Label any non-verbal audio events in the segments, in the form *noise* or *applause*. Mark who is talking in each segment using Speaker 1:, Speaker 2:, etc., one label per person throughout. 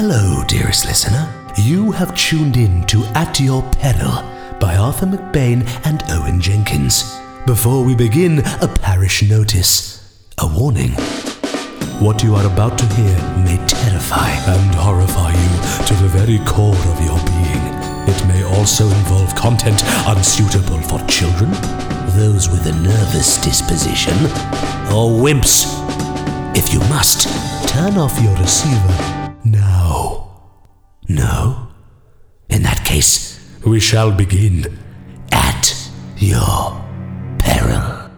Speaker 1: Hello, dearest listener. You have tuned in to At Your Peril by Arthur McBain and Owen Jenkins. Before we begin, a parish notice. A warning. What you are about to hear may terrify and horrify you to the very core of your being. It may also involve content unsuitable for children, those with a nervous disposition, or wimps. If you must, turn off your receiver. No? In that case, we shall begin at your peril.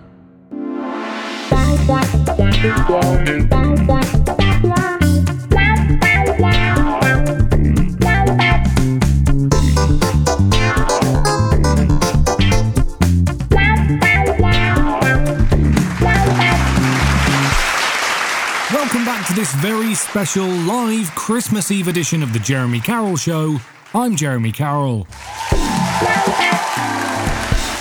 Speaker 2: To this very special live Christmas Eve edition of the Jeremy Carroll Show. I'm Jeremy Carroll.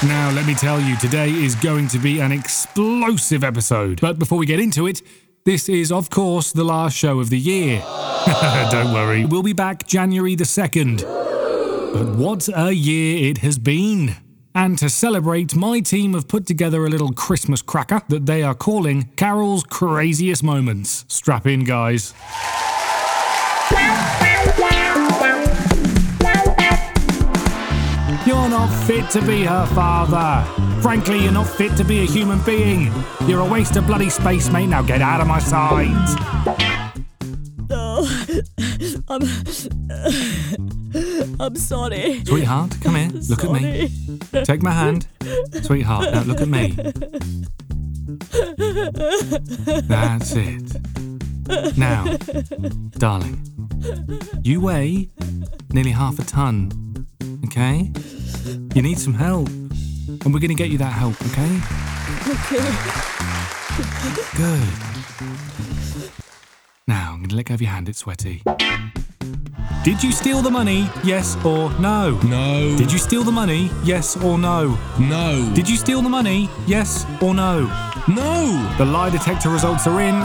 Speaker 2: Now, let me tell you, today is going to be an explosive episode. But before we get into it, this is, of course, the last show of the year. *laughs* Don't worry, we'll be back January the 2nd. But what a year it has been! And to celebrate, my team have put together a little Christmas cracker that they are calling Carroll's Craziest Moments. Strap in, guys. You're not fit to be her father. Frankly, you're not fit to be a human being. You're a waste of bloody space, mate. Now get out of my sight.
Speaker 3: I'm. *laughs* I'm sorry.
Speaker 2: Sweetheart, come here. Look at me. Take my hand. Sweetheart, now look at me. That's it. Now, darling, you weigh nearly half a ton, okay? You need some help, and we're going to get you that help, okay?
Speaker 3: Okay.
Speaker 2: Good. Now, I'm going to let go of your hand, it's sweaty. Did you steal the money? Yes or no?
Speaker 4: No.
Speaker 2: Did you steal the money? Yes or no?
Speaker 4: No.
Speaker 2: Did you steal the money? Yes or no?
Speaker 4: no.
Speaker 2: The lie detector results are in.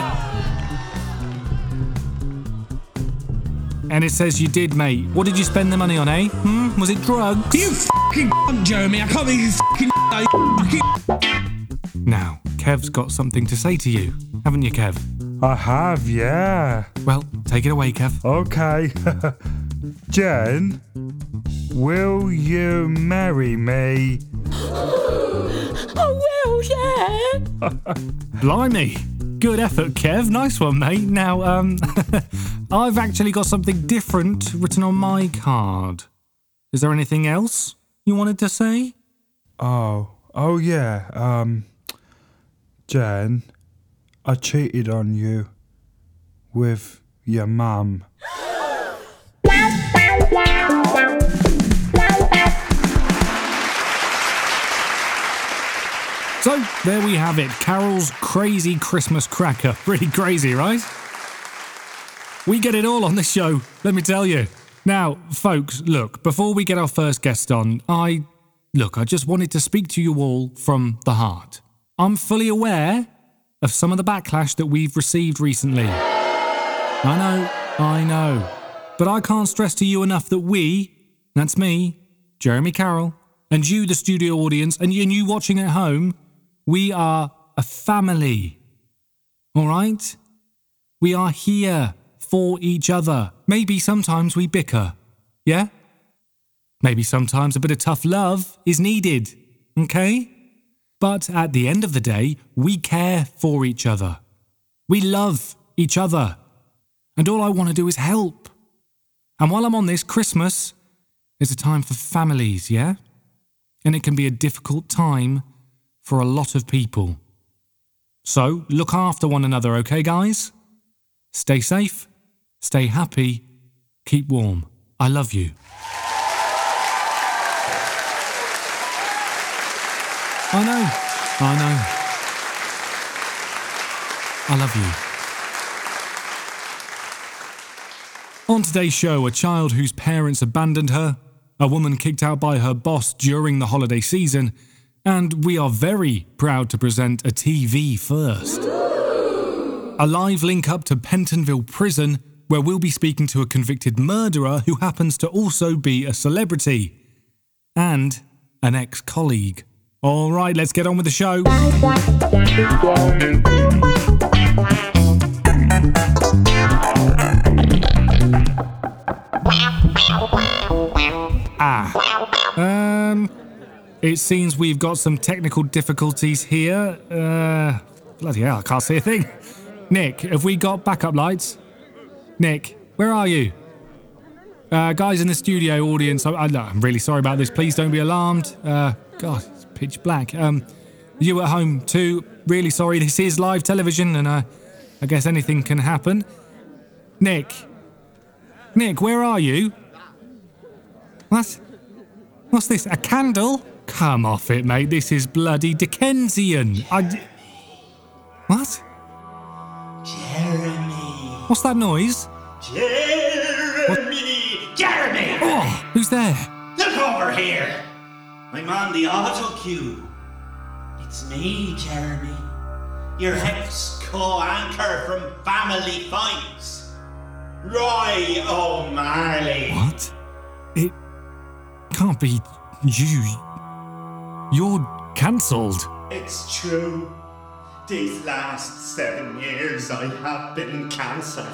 Speaker 2: And it says you did, mate. What did you spend the money on, eh? Hmm? Was it drugs?
Speaker 4: You fucking Jeremy. I can't believe *laughs* you fucking-
Speaker 2: Now, Kev's got something to say to you, haven't you, Kev?
Speaker 5: I have, yeah.
Speaker 2: Well, take it away, Kev.
Speaker 5: Okay. *laughs* Jen, will you marry me? *gasps*
Speaker 3: I will, yeah. *laughs*
Speaker 2: Blimey. Good effort, Kev. Nice one, mate. Now, um, *laughs* I've actually got something different written on my card. Is there anything else you wanted to say?
Speaker 5: Oh, oh yeah. Um, Jen, I cheated on you with your mum.
Speaker 2: So, there we have it. Carroll's crazy Christmas cracker. *laughs* Pretty crazy, right? We get it all on this show, let me tell you. Now, folks, look, before we get our first guest on, I. Look, I just wanted to speak to you all from the heart. I'm fully aware of some of the backlash that we've received recently. I know, I know. But I can't stress to you enough that we, that's me, Jeremy Carroll, and you, the studio audience, and you, watching at home, we are a family. All right? We are here for each other. Maybe sometimes we bicker. Yeah? Maybe sometimes a bit of tough love is needed. Okay? But at the end of the day, we care for each other. We love each other. And all I want to do is help. And while I'm on this, Christmas is a time for families, yeah? And it can be a difficult time for a lot of people. So look after one another, okay, guys? Stay safe, stay happy, keep warm. I love you. I know, I know. I love you. On today's show, a child whose parents abandoned her, a woman kicked out by her boss during the holiday season, and we are very proud to present a TV first. A live link up to Pentonville Prison, where we'll be speaking to a convicted murderer who happens to also be a celebrity and an ex colleague. All right, let's get on with the show. Ah. Um. It seems we've got some technical difficulties here. Uh. Bloody hell, I can't see a thing. Nick, have we got backup lights? Nick, where are you? Uh, guys in the studio audience, I, I'm really sorry about this. Please don't be alarmed. Uh, God, pitch black. Um, you at home too, really sorry. This is live television, and uh, I guess anything can happen. Nick, Nick, where are you? What? What's this? A candle? Come off it, mate. This is bloody Dickensian. I. What?
Speaker 6: Jeremy.
Speaker 2: What's that noise?
Speaker 6: Jeremy. Jeremy.
Speaker 2: Oh, who's there?
Speaker 6: Look over here. I'm on the auto cue. It's me, Jeremy. Your ex co-anchor from Family Fights. Roy O'Malley.
Speaker 2: What? It can't be you. You're cancelled.
Speaker 6: It's true. These last seven years I have been cancelled.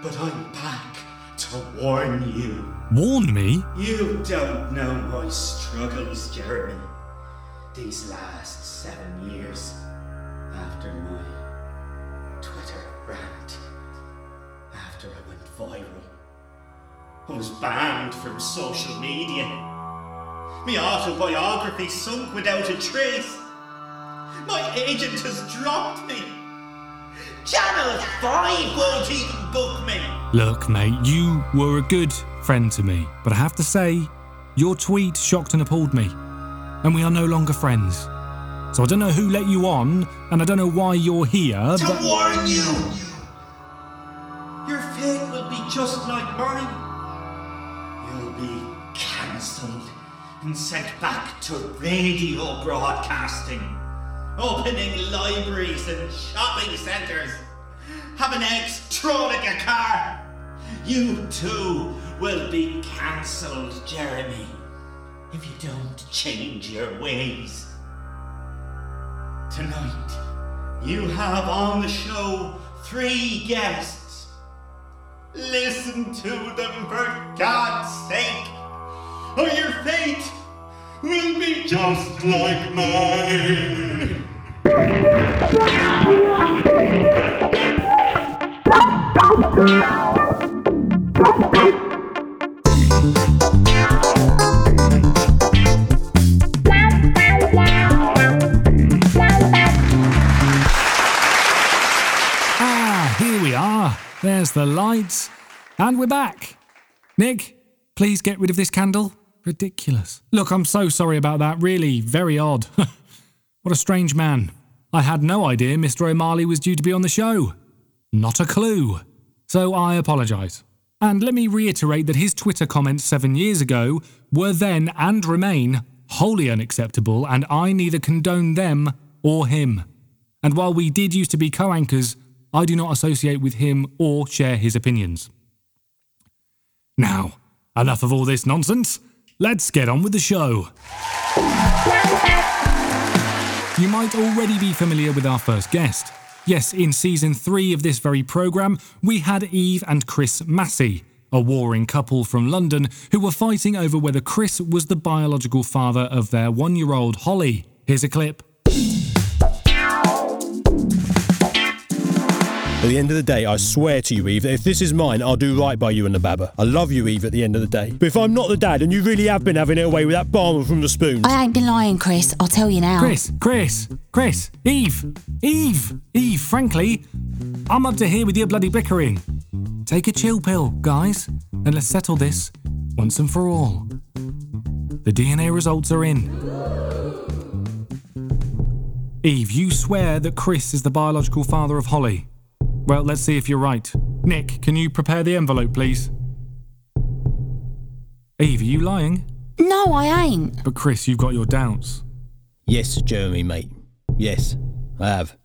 Speaker 6: But I'm back to warn you.
Speaker 2: Warn me?
Speaker 6: You don't know my struggles, Jeremy. These last seven years after my Twitter rant, after I went viral, I was banned from social media. My autobiography sunk without a trace. My agent has dropped me. Channel 5 won't even book me.
Speaker 2: Look, mate, you were a good friend to me, but I have to say, your tweet shocked and appalled me. And we are no longer friends. So I don't know who let you on, and I don't know why you're here,
Speaker 6: to
Speaker 2: but.
Speaker 6: warn you. Your fate will be just like mine. You'll be cancelled and sent back to radio broadcasting, opening libraries and shopping centres, having eggs thrown car. You too will be cancelled, Jeremy, if you don't change your ways. Tonight, you have on the show three guests. Listen to them for God's sake, or your fate will be just like mine.
Speaker 2: Ah, the lights. And we're back. Nick, please get rid of this candle. Ridiculous. Look, I'm so sorry about that. Really, very odd. *laughs* what a strange man. I had no idea Mr. O'Malley was due to be on the show. Not a clue. So I apologise. And let me reiterate that his Twitter comments seven years ago were then and remain wholly unacceptable, and I neither condone them or him. And while we did used to be co anchors, I do not associate with him or share his opinions. Now, enough of all this nonsense. Let's get on with the show. You might already be familiar with our first guest. Yes, in season three of this very programme, we had Eve and Chris Massey, a warring couple from London who were fighting over whether Chris was the biological father of their one year old Holly. Here's a clip.
Speaker 7: At the end of the day, I swear to you, Eve, that if this is mine, I'll do right by you and the Baba. I love you, Eve, at the end of the day. But if I'm not the dad and you really have been having it away with that barman from the spoons,
Speaker 8: I ain't been lying, Chris. I'll tell you now.
Speaker 2: Chris, Chris, Chris, Eve, Eve, Eve, frankly, I'm up to here with your bloody bickering. Take a chill pill, guys, and let's settle this once and for all. The DNA results are in. Eve, you swear that Chris is the biological father of Holly. Well, let's see if you're right. Nick, can you prepare the envelope, please? Eve, are you lying?
Speaker 8: No, I ain't.
Speaker 2: But Chris, you've got your doubts.
Speaker 7: yes, Jeremy, mate. Yes, I have.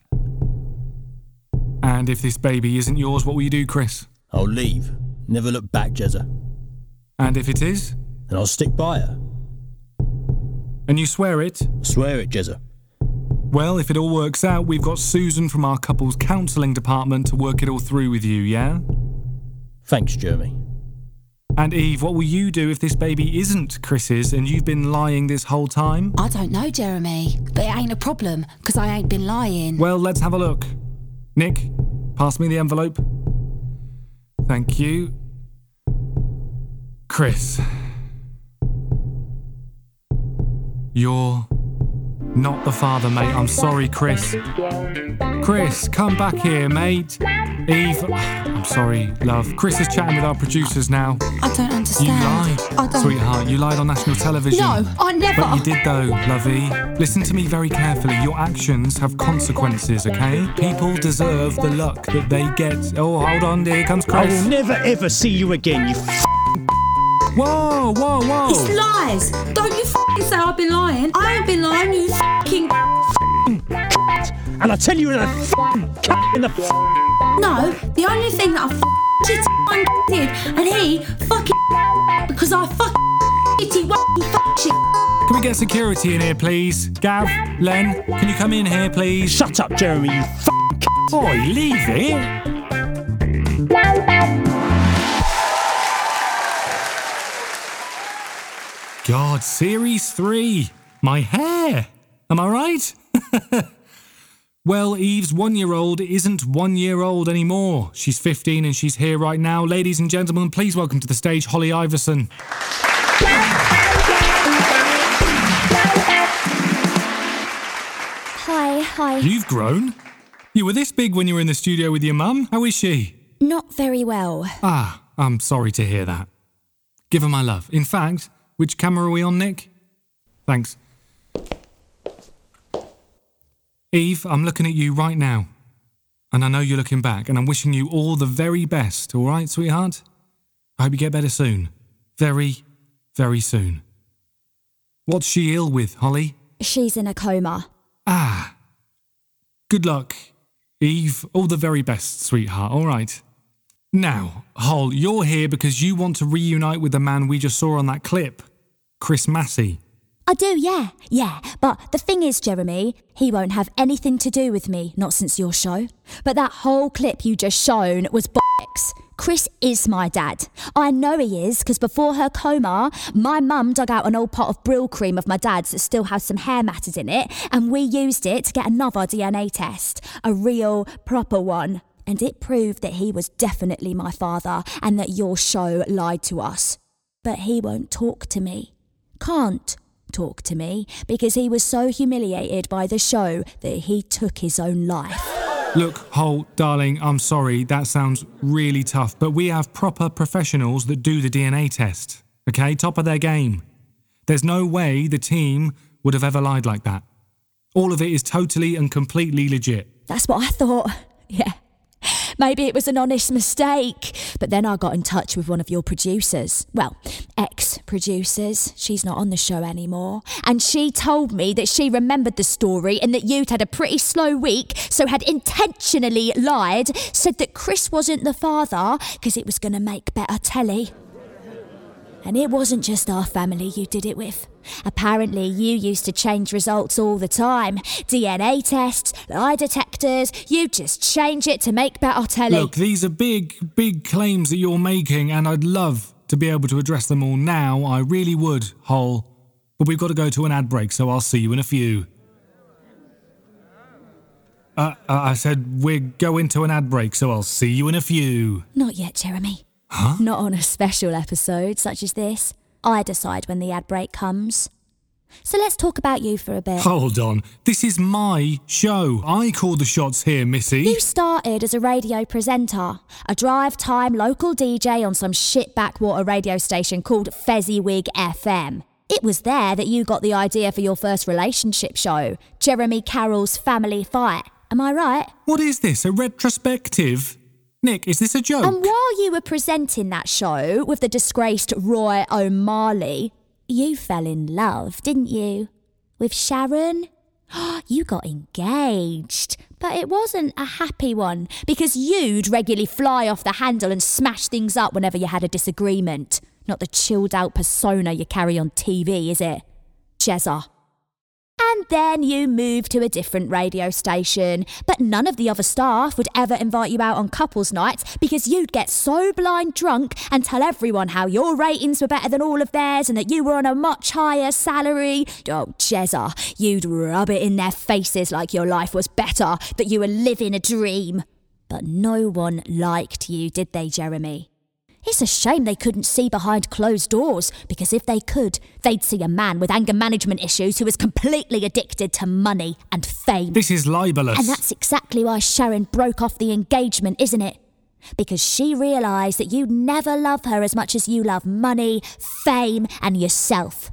Speaker 2: And if this baby isn't yours, what will you do, Chris?
Speaker 7: I'll leave. Never look back, Jezza.
Speaker 2: And if it is?
Speaker 7: And I'll stick by her.
Speaker 2: And you swear it?
Speaker 7: Swear it, Jezza.
Speaker 2: Well, if it all works out, we've got Susan from our couples counselling department to work it all through with you, yeah?
Speaker 7: Thanks, Jeremy.
Speaker 2: And Eve, what will you do if this baby isn't Chris's and you've been lying this whole time?
Speaker 8: I don't know, Jeremy. But it ain't a problem, because I ain't been lying.
Speaker 2: Well, let's have a look. Nick, pass me the envelope. Thank you. Chris. You're not the father, mate. I'm sorry, Chris. Chris, come back here, mate. Eve, I'm sorry, love. Chris is chatting with our producers now.
Speaker 8: I don't understand.
Speaker 2: You lied,
Speaker 8: I don't.
Speaker 2: sweetheart. You lied on national television.
Speaker 8: No, I never.
Speaker 2: But you did though, lovey. Listen to me very carefully. Your actions have consequences, okay? People deserve the luck that they get. Oh, hold on, here comes Chris.
Speaker 7: I
Speaker 2: Chris.
Speaker 7: will never ever see you again, you f-
Speaker 2: Whoa, whoa, whoa.
Speaker 8: It's lies. Don't you f***ing say I've been lying. I ain't been lying, you f***ing.
Speaker 7: And I tell you in a f- in the
Speaker 8: No, the only thing that I f***ing did, and he fucking because I fucking shitty wacky shit.
Speaker 2: Can we get security in here, please? Gav, Len, can you come in here, please?
Speaker 7: Shut up, Jeremy, you f-
Speaker 2: Boy, leave it. God, Series 3. My hair. Am I right? *laughs* well, Eve's one year old isn't one year old anymore. She's 15 and she's here right now. Ladies and gentlemen, please welcome to the stage Holly Iverson.
Speaker 9: Hi, hi.
Speaker 2: You've grown. You were this big when you were in the studio with your mum. How is she?
Speaker 9: Not very well.
Speaker 2: Ah, I'm sorry to hear that. Give her my love. In fact, which camera are we on, Nick? Thanks. Eve, I'm looking at you right now. And I know you're looking back, and I'm wishing you all the very best, all right, sweetheart? I hope you get better soon. Very, very soon. What's she ill with, Holly?
Speaker 9: She's in a coma.
Speaker 2: Ah. Good luck, Eve. All the very best, sweetheart, all right? Now, Hol, you're here because you want to reunite with the man we just saw on that clip, Chris Massey.
Speaker 9: I do, yeah, yeah. But the thing is, Jeremy, he won't have anything to do with me, not since your show. But that whole clip you just shown was bollocks. Chris is my dad. I know he is, because before her coma, my mum dug out an old pot of Brylcreem of my dad's that still has some hair matters in it, and we used it to get another DNA test. A real, proper one. And it proved that he was definitely my father, and that your show lied to us. But he won't talk to me. Can't talk to me because he was so humiliated by the show that he took his own life.
Speaker 2: Look, Holt, darling, I'm sorry, that sounds really tough, but we have proper professionals that do the DNA test, okay? Top of their game. There's no way the team would have ever lied like that. All of it is totally and completely legit.
Speaker 9: That's what I thought. *laughs* Yeah. Maybe it was an honest mistake. But then I got in touch with one of your producers. Well, ex producers. She's not on the show anymore. And she told me that she remembered the story and that you'd had a pretty slow week, so had intentionally lied, said that Chris wasn't the father because it was going to make better telly. And it wasn't just our family you did it with. Apparently, you used to change results all the time. DNA tests, lie detectors, you just change it to make better telly.
Speaker 2: Look, these are big, big claims that you're making, and I'd love to be able to address them all now. I really would, Hol. But we've got to go to an ad break, so I'll see you in a few. Uh, uh, I said we're going to an ad break, so I'll see you in a few.
Speaker 9: Not yet, Jeremy. Huh? Not on a special episode such as this. I decide when the ad break comes. So let's talk about you for a bit.
Speaker 2: Hold on. This is my show. I call the shots here, Missy.
Speaker 9: You started as a radio presenter, a drive time local DJ on some shit backwater radio station called Fezziwig FM. It was there that you got the idea for your first relationship show, Jeremy Carroll's Family Fight. Am I right?
Speaker 2: What is this? A retrospective? Nick, is this a joke?
Speaker 9: And while you were presenting that show with the disgraced Roy O'Malley, you fell in love, didn't you? With Sharon? *gasps* You got engaged. But it wasn't a happy one because you'd regularly fly off the handle and smash things up whenever you had a disagreement. Not the chilled out persona you carry on TV, is it? Jezza. And then you moved to a different radio station, but none of the other staff would ever invite you out on couples nights because you'd get so blind drunk and tell everyone how your ratings were better than all of theirs and that you were on a much higher salary. Oh, Jezza, you'd rub it in their faces like your life was better, that you were living a dream. But no one liked you, did they, Jeremy? It's a shame they couldn't see behind closed doors, because if they could, they'd see a man with anger management issues who was completely addicted to money and fame.
Speaker 2: This is libelous.
Speaker 9: And that's exactly why Sharon broke off the engagement, isn't it? Because she realised that you'd never love her as much as you love money, fame, and yourself.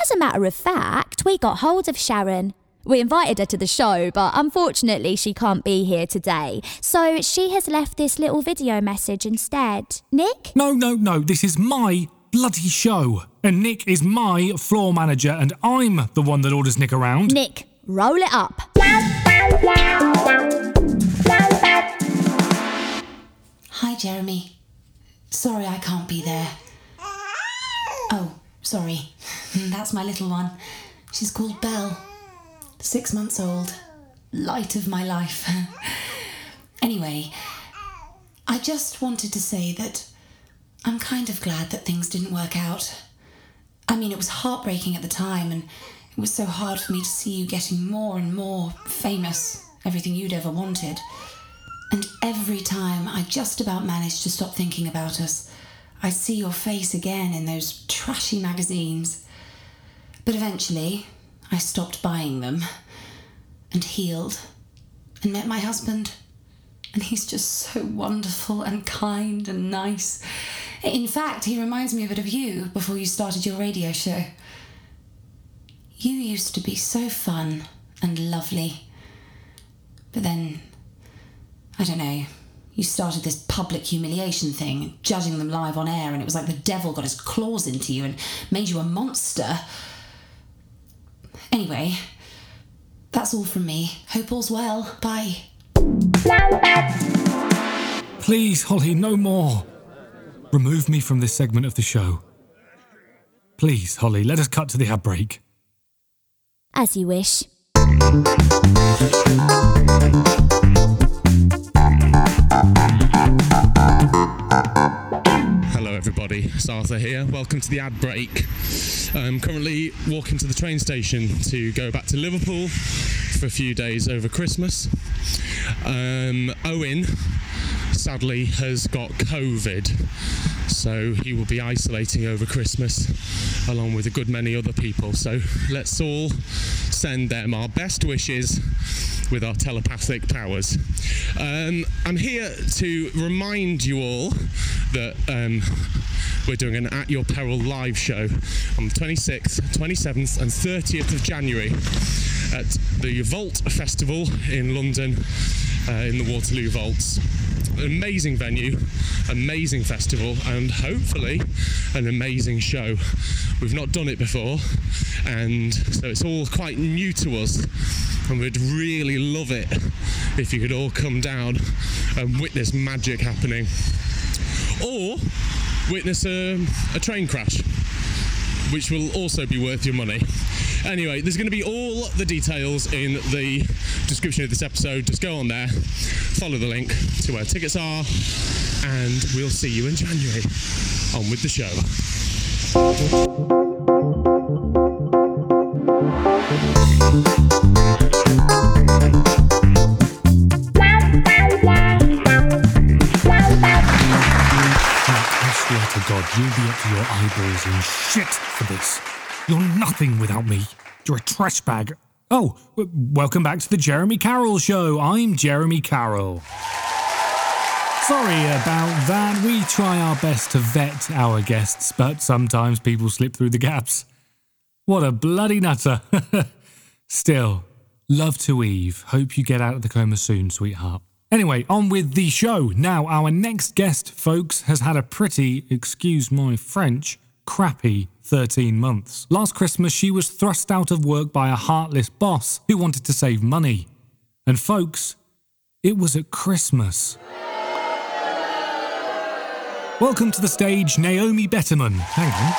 Speaker 9: As a matter of fact, we got hold of Sharon. We invited her to the show, but unfortunately she can't be here today. So she has left this little video message instead. Nick?
Speaker 2: No, no, no. This is my bloody show. And Nick is my floor manager, and I'm the one that orders Nick around.
Speaker 9: Nick, roll it up.
Speaker 10: Hi, Jeremy. Sorry I can't be there. Oh, sorry. *laughs* That's my little one. She's called Belle. Six months old. Light of my life. *laughs* anyway, I just wanted to say that I'm kind of glad that things didn't work out. I mean, it was heartbreaking at the time, and it was so hard for me to see you getting more and more famous, everything you'd ever wanted. And every time I just about managed to stop thinking about us, I'd see your face again in those trashy magazines. But eventually, I stopped buying them and healed and met my husband. And he's just so wonderful and kind and nice. In fact, he reminds me a bit of you before you started your radio show. You used to be so fun and lovely. But then, I don't know, you started this public humiliation thing, judging them live on air, and it was like the devil got his claws into you and made you a monster. Anyway, that's all from me. Hope all's well. Bye.
Speaker 2: Please, Holly, no more. Remove me from this segment of the show. Please, Holly, let us cut to the ad break.
Speaker 9: As you wish.
Speaker 11: Everybody. It's Arthur here. Welcome to the ad break. I'm currently walking to the train station to go back to Liverpool for a few days over Christmas. Um, Owen, sadly, has got COVID, so he will be isolating over Christmas along with a good many other people. So let's all send them our best wishes with our telepathic powers. Um, I'm here to remind you all that um, we're doing an At Your Peril live show on the 26th, 27th, and 30th of January at the Vault Festival in London uh, in the Waterloo Vaults. An amazing venue, amazing festival, and hopefully an amazing show. We've not done it before, and so it's all quite new to us. And we'd really love it if you could all come down and witness magic happening. Or witness a, a train crash, which will also be worth your money. Anyway, there's going to be all the details in the description of this episode. Just go on there, follow the link to where tickets are, and we'll see you in January. On with the show.
Speaker 2: Trash bag. Oh, w- welcome back to the Jeremy Carroll Show. I'm Jeremy Carroll. Sorry about that. We try our best to vet our guests, but sometimes people slip through the gaps. What a bloody nutter. *laughs* Still, love to Eve. Hope you get out of the coma soon, sweetheart. Anyway, on with the show. Now, our next guest, folks, has had a pretty, excuse my French, crappy 13 months. Last Christmas, she was thrust out of work by a heartless boss who wanted to save money. And folks, It was at Christmas. Welcome to the stage, Naomi Betterman. Hang on.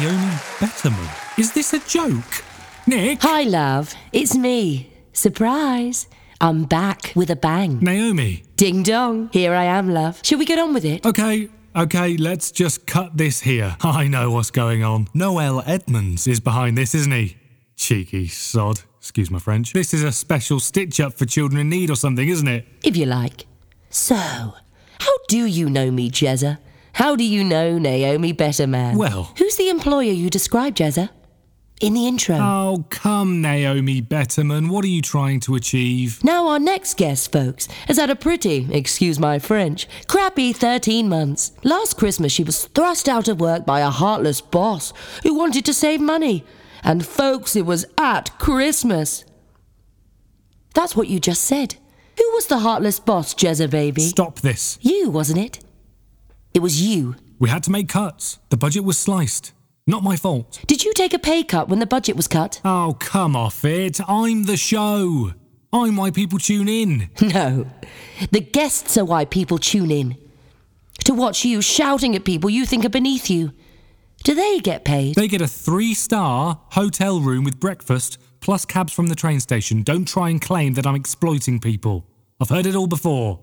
Speaker 2: Naomi Betterman? Is this a joke? Nick?
Speaker 12: Hi, love. It's me. Surprise. I'm back with a bang.
Speaker 2: Naomi.
Speaker 12: Ding dong. Here I am, love. Shall we get on with it?
Speaker 2: Okay, okay, let's just cut this here. *laughs* I know what's going on. Noel Edmonds is behind this, isn't he? Cheeky sod. Excuse my French. This is a special stitch up for children in need or something, isn't it?
Speaker 12: If you like. So, how do you know me, Jezza? How do you know Naomi Betterman?
Speaker 2: Well-
Speaker 12: Who's the employer you described, Jezza? In the intro.
Speaker 2: Oh, come, Naomi Betterman. What are you trying to achieve?
Speaker 12: Now, our next guest, folks, has had a pretty, excuse my French, crappy 13 months. Last Christmas, she was thrust out of work by a heartless boss who wanted to save money. And, folks, it was at Christmas. That's what you just said. Who was the heartless boss, Jezza baby?
Speaker 2: Stop this.
Speaker 12: You, wasn't it? It was you.
Speaker 2: We had to make cuts. The budget was sliced. Not my fault.
Speaker 12: Did you take a pay cut when the budget was cut?
Speaker 2: Oh, come off it. I'm the show. I'm why people tune in. *laughs*
Speaker 12: No. The guests are why people tune in. To watch you shouting at people you think are beneath you. Do they get paid?
Speaker 2: They get a three star hotel room with breakfast plus cabs from the train station. Don't try and claim that I'm exploiting people. I've heard it all before.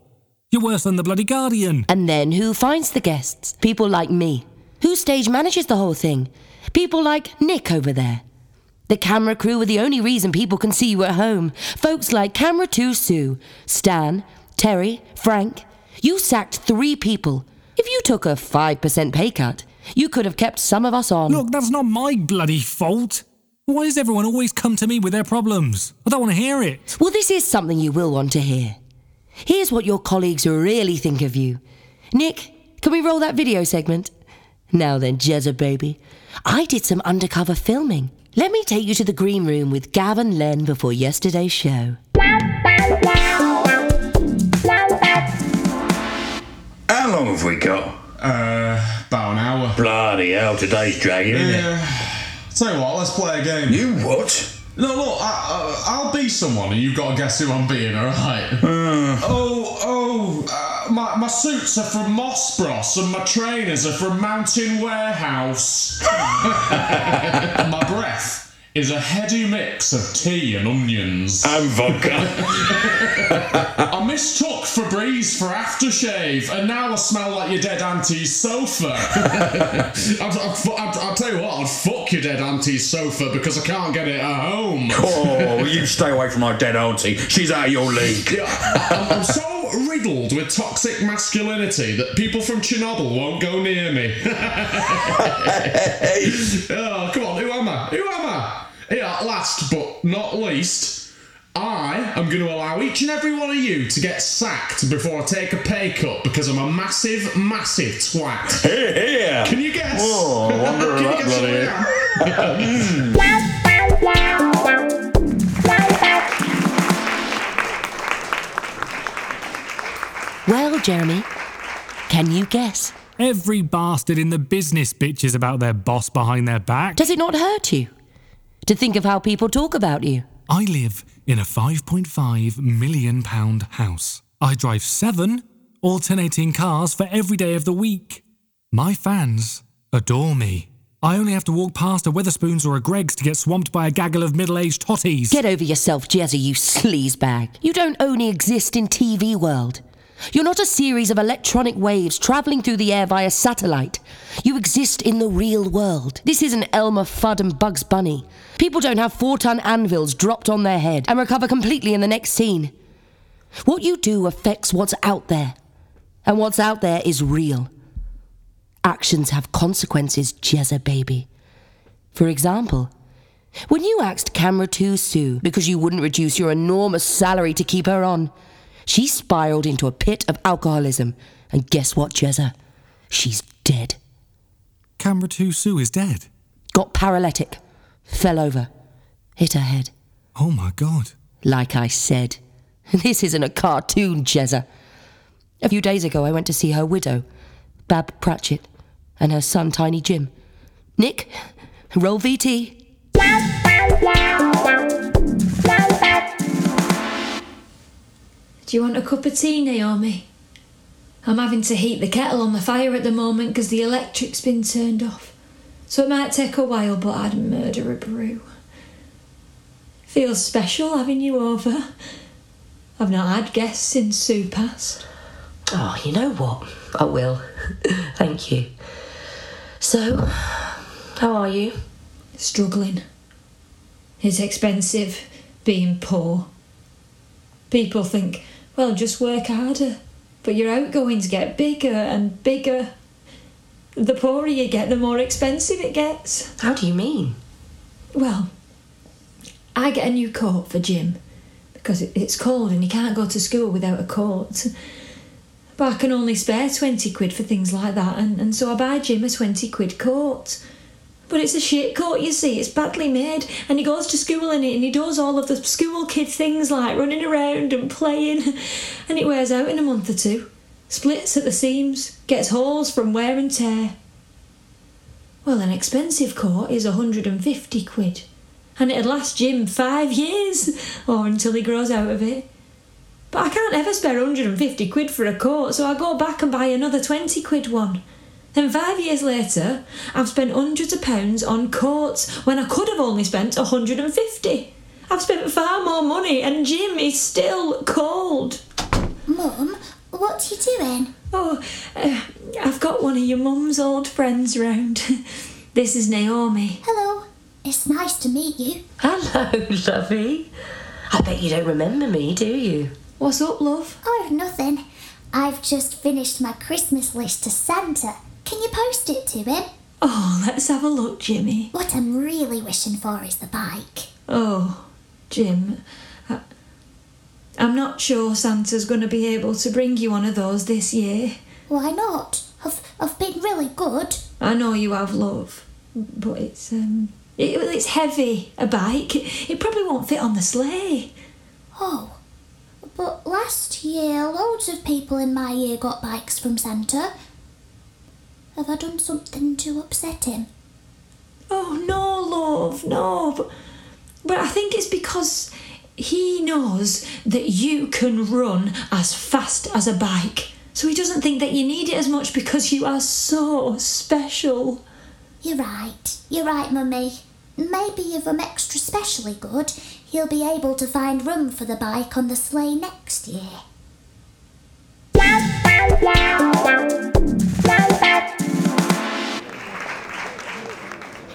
Speaker 2: You're worse than the bloody Guardian.
Speaker 12: And then who finds the guests? People like me. Who stage manages the whole thing? People like Nick over there. The camera crew are the only reason people can see you at home. Folks like Camera 2 Sue, Stan, Terry, Frank. You sacked three people. If you took a 5% pay cut, you could have kept some of us on.
Speaker 2: Look, that's not my bloody fault. Why does everyone always come to me with their problems? I don't want to hear it.
Speaker 12: Well, this is something you will want to hear. Here's what your colleagues really think of you. Nick, can we roll that video segment? Now then, Jezza baby, I did some undercover filming. Let me take you to the green room with Gav and Len before yesterday's show.
Speaker 13: How long have we got?
Speaker 4: Uh, about an hour.
Speaker 13: Bloody hell, today's dragging, isn't it?
Speaker 4: Yeah. Tell you what, let's play a game.
Speaker 13: You what?
Speaker 4: No, look, I, uh, I'll be someone and you've got to guess who I'm being, alright? *laughs* Oh, oh, uh, my, my suits are from Moss Bros and my trainers are from Mountain Warehouse. and *laughs* my breath is a heady mix of tea and onions.
Speaker 13: And vodka. *laughs*
Speaker 4: I mistook Febreze for aftershave, and now I smell like your dead auntie's sofa. *laughs* I'd, I'd, I'd, I'll tell you what, I'd fuck your dead auntie's sofa because I can't get it at home.
Speaker 13: oh, you stay away from my dead auntie. She's out of your league.
Speaker 4: Yeah, I'm, I'm so riddled with toxic masculinity that people from Chernobyl won't go near me. *laughs* *laughs* oh, come on, who am I? Who am I? Yeah, last but not least, I am going to allow each and every one of you to get sacked before I take a pay cut because I'm a massive, massive twat.
Speaker 13: Here, here.
Speaker 4: Can you guess?
Speaker 13: Oh, I wonder
Speaker 4: Can
Speaker 13: that
Speaker 4: you guess who
Speaker 13: bloody-
Speaker 12: Well, Jeremy, can you guess?
Speaker 2: Every bastard in the business bitches about their boss behind their back.
Speaker 12: Does it not hurt you to think of how people talk about you?
Speaker 2: I live in a 5.5 million pound house. I drive seven alternating cars for every day of the week. My fans adore me. I only have to walk past a Wetherspoons or a Greggs to get swamped by a gaggle of middle aged totties.
Speaker 12: Get over yourself, Jezzy, you sleazebag. You don't only exist in TV world. You're not a series of electronic waves travelling through the air via satellite. You exist in the real world. This isn't Elmer Fudd and Bugs Bunny. People don't have four ton anvils dropped on their head and recover completely in the next scene. What you do affects what's out there. And what's out there is real. Actions have consequences, Jezza baby. For example, when you axed Camera 2 Sue because you wouldn't reduce your enormous salary to keep her on, she spiraled into a pit of alcoholism. And guess what, Jezza? She's dead.
Speaker 2: Camera 2 Sue is dead.
Speaker 12: Got paralytic. Fell over. Hit her head.
Speaker 2: Oh my god.
Speaker 12: Like I said, this isn't a cartoon, Jezza. A few days ago, I went to see her widow, Bab Pratchett, and her son, Tiny Jim. Nick, roll VT.
Speaker 14: Do you want a cup of tea, Naomi? I'm having to heat the kettle on the fire at the moment because the electric's been turned off. So it might take a while, but I'd murder a brew. Feels special having you over. I've not had guests since Sue passed.
Speaker 12: Oh, you know what? I will. *laughs* Thank you. So, how are you?
Speaker 14: Struggling. It's expensive being poor. People think, well, just work harder. But your outgoings get bigger and bigger. The poorer you get, the more expensive it gets.
Speaker 12: How do you mean?
Speaker 14: Well, I get a new coat for Jim because it's cold and he can't go to school without a coat. But I can only spare 20 quid for things like that, and, and so I buy Jim a 20 quid coat. But it's a shit coat, you see, it's badly made, and he goes to school in it and he does all of the school kid things like running around and playing, *laughs* and it wears out in a month or two. Splits at the seams, gets holes from wear and tear. Well, an expensive coat is 150 quid, and it'd last Jim five years, *laughs* or until he grows out of it. But I can't ever spare 150 quid for a coat, so I go back and buy another 20 quid one. Then five years later, I've spent hundreds of pounds on coats when I could have only spent 150. I've spent far more money, and Jim is still cold.
Speaker 8: Mum, what are you doing?
Speaker 14: Oh, uh, I've got one of your mum's old friends round. *laughs* this is Naomi.
Speaker 8: Hello. It's nice to meet you.
Speaker 12: Hello, *laughs* lovey. I bet you don't remember me, do you?
Speaker 14: What's up, love?
Speaker 8: Oh, nothing. I've just finished my Christmas list to Santa. Can you post it to him?
Speaker 14: Oh, let's have a look, Jimmy.
Speaker 8: What I'm really wishing for is the bike.
Speaker 14: Oh, Jim, I, I'm not sure Santa's going to be able to bring you one of those this year.
Speaker 8: Why not? I've, I've been really good.
Speaker 14: I know you have love, but it's um, it, it's heavy. A bike. It probably won't fit on the sleigh.
Speaker 8: Oh, but last year loads of people in my year got bikes from Santa. Have I done something to upset him?
Speaker 14: Oh no, love, no. But, but I think it's because he knows that you can run as fast as a bike. So he doesn't think that you need it as much because you are so special.
Speaker 8: You're right. You're right, Mummy. Maybe if I'm extra specially good, he'll be able to find room for the bike on the sleigh next year.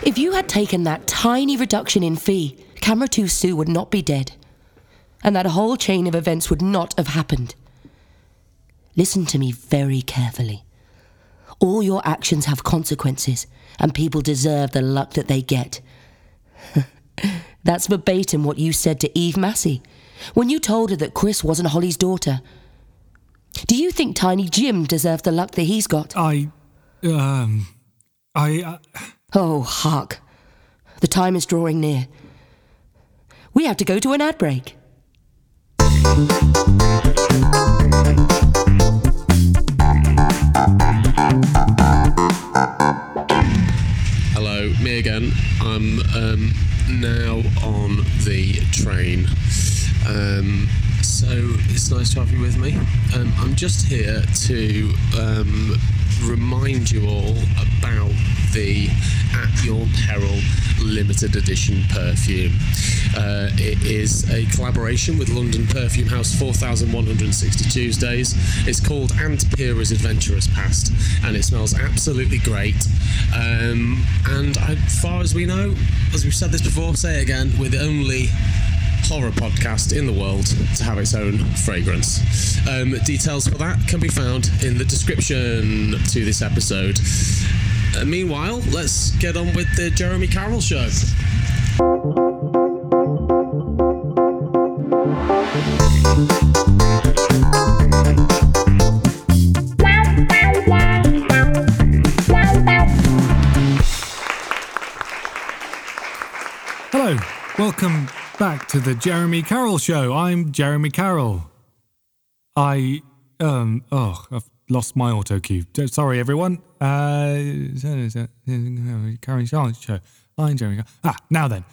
Speaker 12: If you had taken that tiny reduction in fee, Camera 2 Sue would not be dead. And that whole chain of events would not have happened. Listen to me very carefully. All your actions have consequences, and people deserve the luck that they get. *laughs* That's verbatim what you said to Eve Massey when you told her that Chris wasn't Holly's daughter. Do you think Tiny Jim deserved the luck that he's got?
Speaker 2: I. Um. I. Uh,
Speaker 12: Oh, hark. The time is drawing near. We have to go to an ad break.
Speaker 11: Hello, me again. I'm um, now on the train. Um, so it's nice to have you with me. Um, I'm just here to um, remind you all about the At Your Peril limited edition perfume. Uh, it is a collaboration with London Perfume House 4160 Tuesdays. It's called Antipira's Adventurous Past and it smells absolutely great. Um, and as far as we know, as we've said this before, say it again, we're the only horror podcast in the world to have its own fragrance. Um, details for that can be found in the description to this episode. Uh, meanwhile, let's get on with the Jeremy Carroll show.
Speaker 2: hello, welcome back to the Jeremy Carroll Show. I'm Jeremy Carroll. I um oh I've lost my auto cue. Sorry everyone. Uh, Carroll Charlotte Show. I'm Jeremy. Carroll. Ah, now then,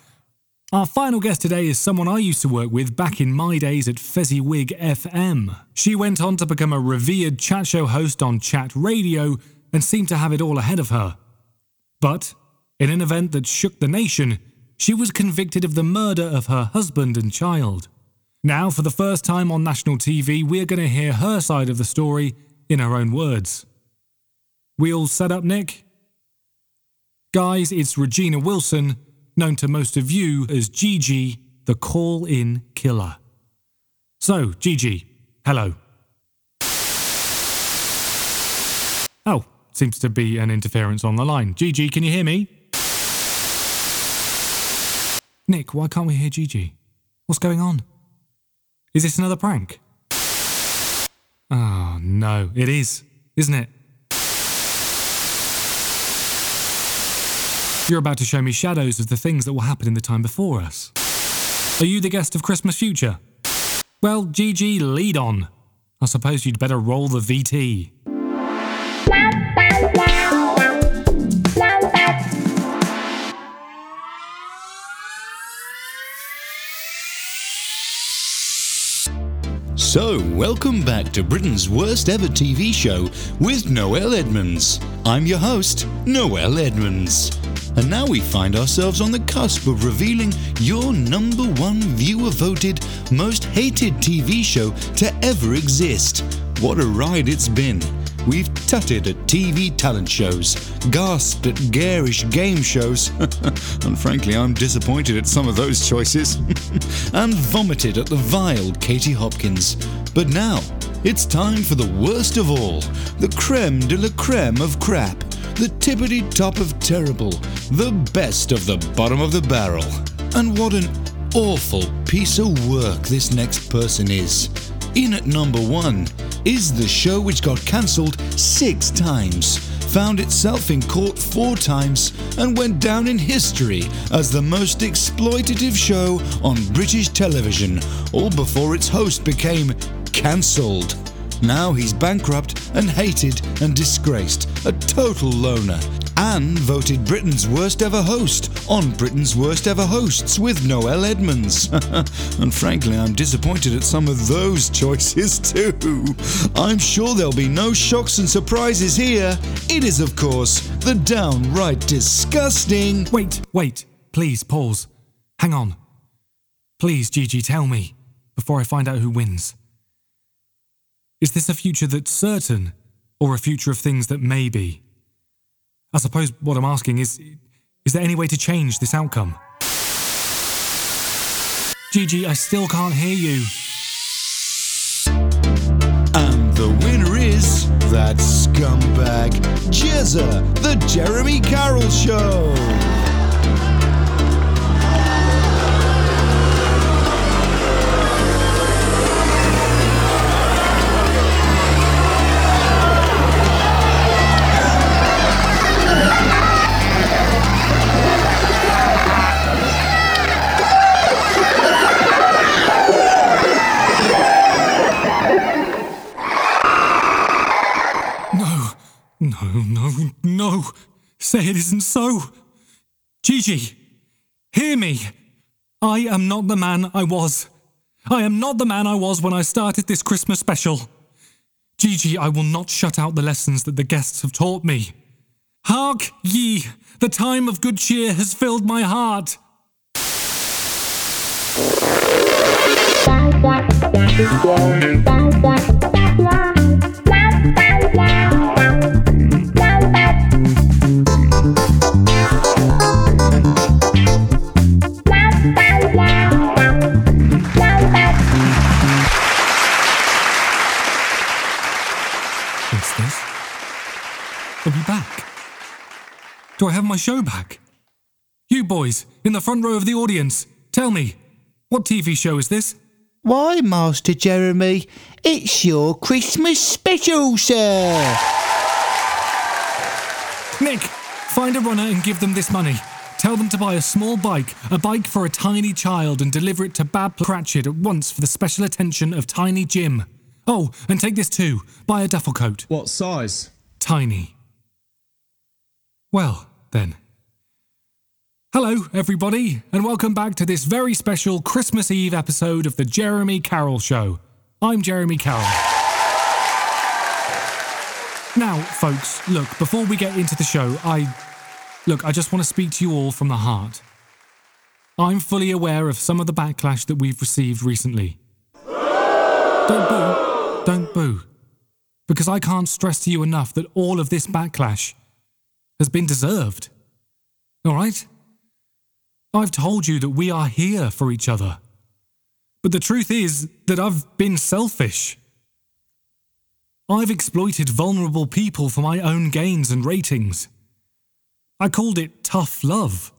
Speaker 2: Our final guest today is someone I used to work with back in my days at Fezziwig FM. She went on to become a revered chat show host on Chat Radio and seemed to have it all ahead of her. But, in an event that shook the nation, she was convicted of the murder of her husband and child. Now, for the first time on national TV, we're going to hear her side of the story in her own words. We all set up, Nick? Guys, it's Regina Wilson, known to most of you as Gigi, the call in killer. So, Gigi, hello. Oh, seems to be an interference on the line. Gigi, can you hear me? Nick, why can't we hear Gigi? What's going on? Is this another prank? Oh, no, it is, isn't it? You're about to show me shadows of the things that will happen in the time before us. Are you the guest of Christmas Future? Well, Gigi, lead on. I suppose you'd better roll the VT.
Speaker 15: So, welcome back to Britain's worst ever TV show with Noel Edmonds. I'm your host, Noel Edmonds. And now we find ourselves on the cusp of revealing your number one viewer voted most hated TV show to ever exist. What a ride it's been! We've tutted at TV talent shows, gasped at garish game shows, *laughs* and frankly, I'm disappointed at some of those choices, *laughs* and vomited at the vile Katie Hopkins. But now, it's time for the worst of all the creme de la creme of crap, the tippity top of terrible, the best of the bottom of the barrel. And what an awful piece of work this next person is. In at number one is the show which got cancelled six times, found itself in court four times, and went down in history as the most exploitative show on British television, all before its host became cancelled. Now he's bankrupt and hated and disgraced, a total loner, and voted Britain's worst ever host on Britain's worst ever hosts with Noel Edmonds. *laughs* and frankly, I'm disappointed at some of those choices *laughs* too. I'm sure there'll be no shocks and surprises here. It is, of course, the downright disgusting.
Speaker 2: Wait, wait, please pause. Hang on. Please, Gigi, tell me before I find out who wins. Is this a future that's certain, or a future of things that may be? I suppose what I'm asking is is there any way to change this outcome? Gigi, I still can't hear you.
Speaker 15: And the winner is that scumbag, Jezza, the Jeremy Carroll Show.
Speaker 2: No, no, no. Say it isn't so. Gigi, hear me. I am not the man I was. I am not the man I was when I started this Christmas special. Gigi, I will not shut out the lessons that the guests have taught me. Hark ye, the time of good cheer has filled my heart. Do I have my show back? You boys, in the front row of the audience, tell me, what TV show is this?
Speaker 16: Why, Master Jeremy, it's your Christmas special, sir.
Speaker 2: Nick, find a runner and give them this money. Tell them to buy a small bike, a bike for a tiny child, and deliver it to Bob Cratchit at once for the special attention of Tiny Jim. Oh, and take this too. Buy a duffel coat.
Speaker 4: What size?
Speaker 2: Tiny. Well, then. Hello, everybody, and welcome back to this very special Christmas Eve episode of The Jeremy Carroll Show. I'm Jeremy Carroll. Now, folks, look, before we get into the show, I. Look, I just want to speak to you all from the heart. I'm fully aware of some of the backlash that we've received recently. Don't boo. Don't boo. Because I can't stress to you enough that all of this backlash has been deserved. All right? I've told you that we are here for each other. But the truth is that I've been selfish. I've exploited vulnerable people for my own gains and ratings. I called it tough love.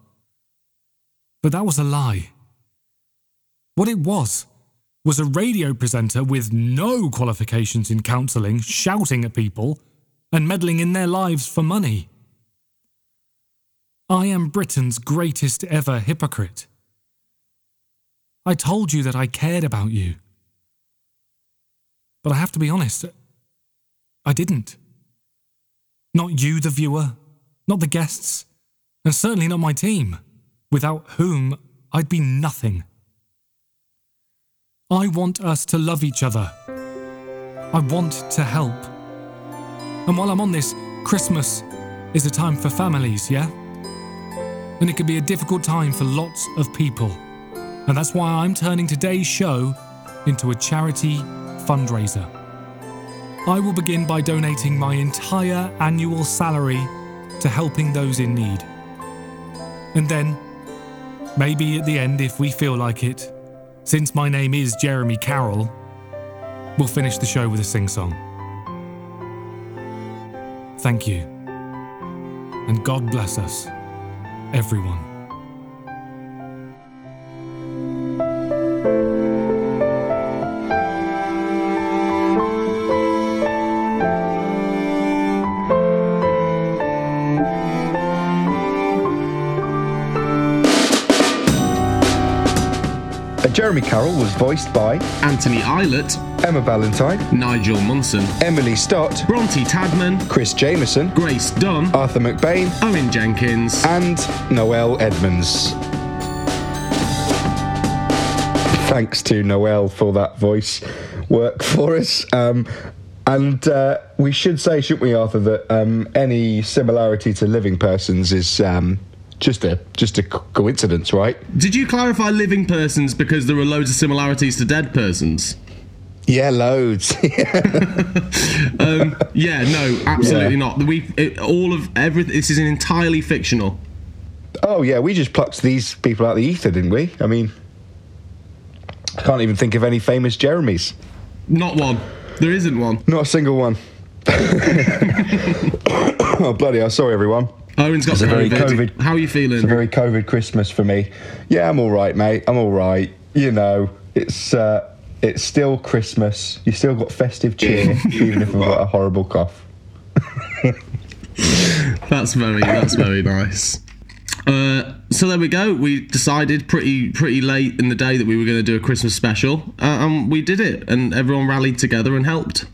Speaker 2: But that was a lie. What it was, was a radio presenter with no qualifications in counselling shouting at people and meddling in their lives for money. I am Britain's greatest ever hypocrite. I told you that I cared about you. But I have to be honest, I didn't. Not you, the viewer, not the guests, and certainly not my team, without whom I'd be nothing. I want us to love each other. I want to help. And while I'm on this, Christmas is a time for families, yeah? And it can be a difficult time for lots of people. And that's why I'm turning today's show into a charity fundraiser. I will begin by donating my entire annual salary to helping those in need. And then, maybe at the end, if we feel like it, since my name is Jeremy Carroll, we'll finish the show with a sing song. Thank you. And God bless us, everyone.
Speaker 17: Jeremy Carroll was voiced by
Speaker 11: Anthony Eilert,
Speaker 17: Emma Ballantyne,
Speaker 11: Nigel Munson,
Speaker 17: Emily Stott,
Speaker 11: Bronte Tadman,
Speaker 17: Chris Jameson,
Speaker 11: Grace Dunn,
Speaker 17: Arthur McBain,
Speaker 11: Owen Jenkins,
Speaker 17: and Noel Edmonds. Thanks to Noel for that voice work for us. Um, and uh, we should say, shouldn't we, Arthur, that um, any similarity to living persons is um, just a just a coincidence, right?
Speaker 11: Did you clarify living persons because there are loads of similarities to dead persons?
Speaker 17: Yeah, loads. *laughs*
Speaker 11: um, yeah, no, absolutely
Speaker 17: Yeah.
Speaker 11: not. We it, all of everything. This is an entirely fictional.
Speaker 17: Oh yeah, we just plucked these people out of the ether, didn't we? I mean, I can't even think of any famous Jeremys.
Speaker 11: Not one. There isn't one.
Speaker 17: Not a single one. *laughs* oh bloody hell! Sorry, everyone.
Speaker 11: Owen's got
Speaker 17: It's a very
Speaker 11: COVID.
Speaker 17: COVID.
Speaker 11: How are you feeling?
Speaker 17: It's a very COVID Christmas for me. Yeah, I'm all right, mate. I'm all right. You know, it's uh, it's still Christmas. You still got festive cheer, *laughs* even if I've got a horrible cough. *laughs*
Speaker 11: That's very that's very nice. Uh, so there we go. We decided pretty pretty late in the day that we were going to do a Christmas special, uh, and we did it, and everyone rallied together and helped.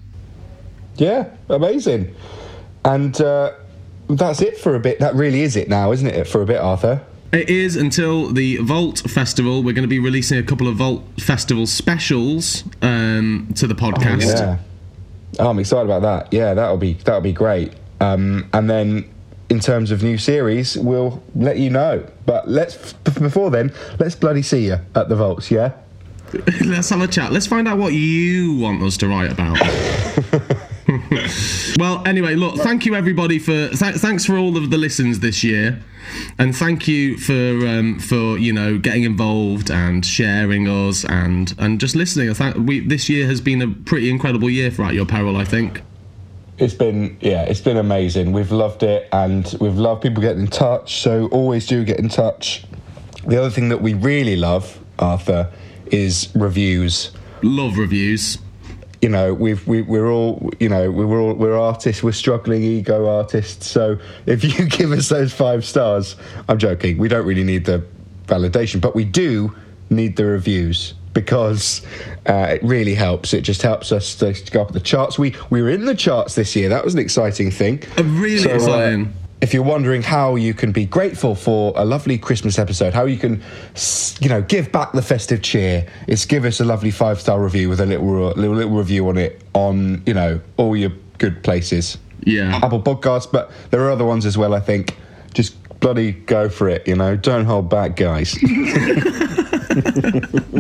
Speaker 17: Yeah, amazing. And uh, that's it for a bit. That really is it now, isn't it? For a bit, Arthur.
Speaker 11: It is until the Vault Festival. We're going to be releasing a couple of Vault Festival specials um, to the podcast.
Speaker 17: Yeah. Oh, I'm excited about that. Yeah, that'll be that'll be great. Um, and then in terms of new series, we'll let you know. But let's before then, let's bloody see you at the vaults. Yeah. *laughs*
Speaker 11: Let's have a chat. Let's find out what you want us to write about. *laughs* *laughs* well, anyway, look, thank you everybody for th- thanks for all of the listens this year, and thank you for um, for you know getting involved and sharing us and and just listening. I think we this year has been a pretty incredible year for At Your Peril. I think.
Speaker 17: It's been yeah, it's been amazing. We've loved it, and we've loved people getting in touch. So always do get in touch. The other thing that we really love, Arthur, is reviews.
Speaker 11: Love reviews.
Speaker 17: You know, we've we, we're all you know we're all we're artists. We're struggling ego artists. So if you *laughs* give us those five stars, I'm joking. We don't really need the validation, but we do need the reviews because uh, it really helps. It just helps us to go up the charts. We we were in the charts this year. That was an exciting thing.
Speaker 11: A really
Speaker 17: So, uh,
Speaker 11: exciting.
Speaker 17: If you're wondering how you can be grateful for a lovely Christmas episode, how you can, you know, give back the festive cheer, it's give us a lovely five star review with a little, uh, little little review on it on you know all your good places.
Speaker 11: Yeah.
Speaker 17: Apple Podcasts, but there are other ones as well. I think. Just bloody go for it. You know, don't hold back, guys.
Speaker 11: We'll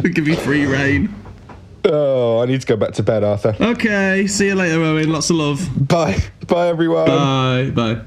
Speaker 11: *laughs* give you free rein.
Speaker 17: oh, I need to go back to bed, Arthur.
Speaker 11: Okay, see you later, Owen. Lots of love.
Speaker 17: Bye. Bye, everyone.
Speaker 11: Bye. Bye.